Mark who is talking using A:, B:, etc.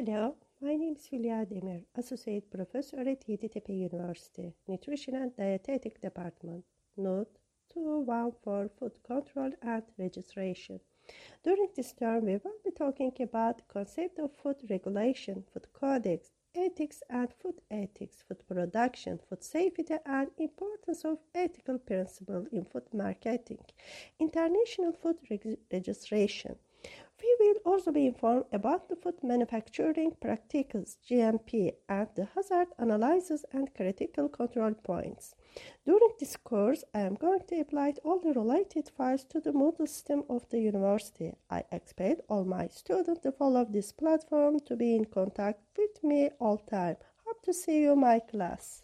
A: Hello, my name is Hülya Demir, Associate Professor at Yeditepe University, Nutrition and Dietetic Department. NUT 214 Food Control and Legislation. During this term, we will be talking about the concept of food regulation, food codex, ethics and food ethics, food production, food safety, and importance of ethical principle in food marketing, international food reg- registration. Will also be informed about the good manufacturing practices, GMP, and the hazard analysis and critical control points. During this course, I am going to apply all the related files to the Moodle system of the university. I expect all my students to follow this platform to be in contact with me all time. Hope to see you my class.